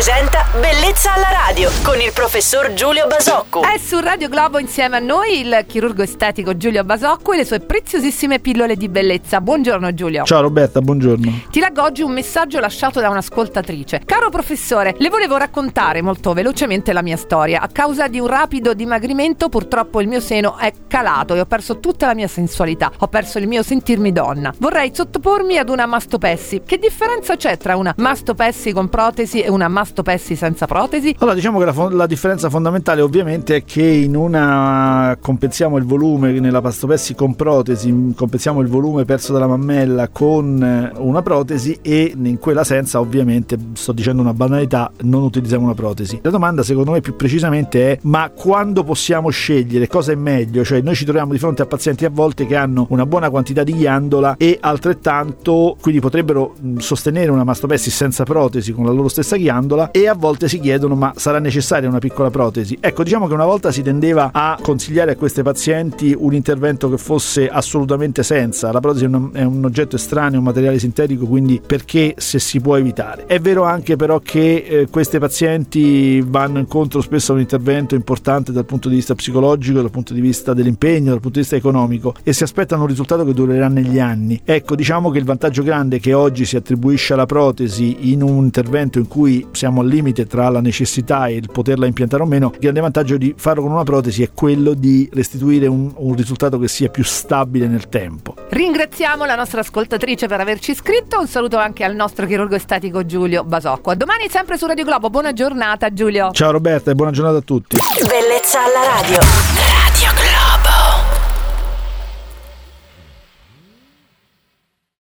presenta Bellezza alla radio con il professor Giulio Basocco. È su Radio Globo insieme a noi il chirurgo estetico Giulio Basocco e le sue preziosissime pillole di bellezza. Buongiorno Giulio. Ciao Roberta, buongiorno. Ti leggo oggi un messaggio lasciato da un'ascoltatrice. Caro professore, le volevo raccontare molto velocemente la mia storia. A causa di un rapido dimagrimento purtroppo il mio seno è calato e ho perso tutta la mia sensualità. Ho perso il mio sentirmi donna. Vorrei sottopormi ad una mastopessi. Che differenza c'è tra una mastopessi con protesi e una mastopessi senza protesi? Allora, diciamo che la, fo- la differenza fondamentale ovviamente è che in una compensiamo il volume nella mastopessi con protesi, compensiamo il volume perso dalla mammella con eh, una protesi e in quella senza ovviamente, sto dicendo una banalità, non utilizziamo una protesi. La domanda secondo me più precisamente è ma quando possiamo scegliere cosa è meglio? Cioè noi ci troviamo di fronte a pazienti a volte che hanno una buona quantità di ghiandola e altrettanto quindi potrebbero sostenere una mastopessi senza protesi con la loro stessa ghiandola e a volte si chiedono ma sarà necessaria una piccola protesi? Ecco, diciamo che una volta si tendeva a consigliare a queste pazienti un intervento che fosse assolutamente senza. La protesi è un, è un oggetto estraneo, un materiale sintetico, quindi perché se si può evitare. È vero anche però che eh, queste pazienti vanno incontro spesso a un intervento importante dal punto di vista psicologico, dal punto di vista dell'impegno, dal punto di vista economico e si aspettano un risultato che durerà negli anni. Ecco, diciamo che il vantaggio grande che oggi si attribuisce alla protesi in un intervento in cui siamo al limite tra la necessità e il poterla impiantare o meno, il grande vantaggio di farlo con una protesi è quello di restituire un, un risultato che sia più stabile nel tempo. Ringraziamo la nostra ascoltatrice per averci iscritto, un saluto anche al nostro chirurgo estetico Giulio Basocco. A domani sempre su Radio Globo, buona giornata Giulio. Ciao Roberta e buona giornata a tutti. Bellezza alla radio.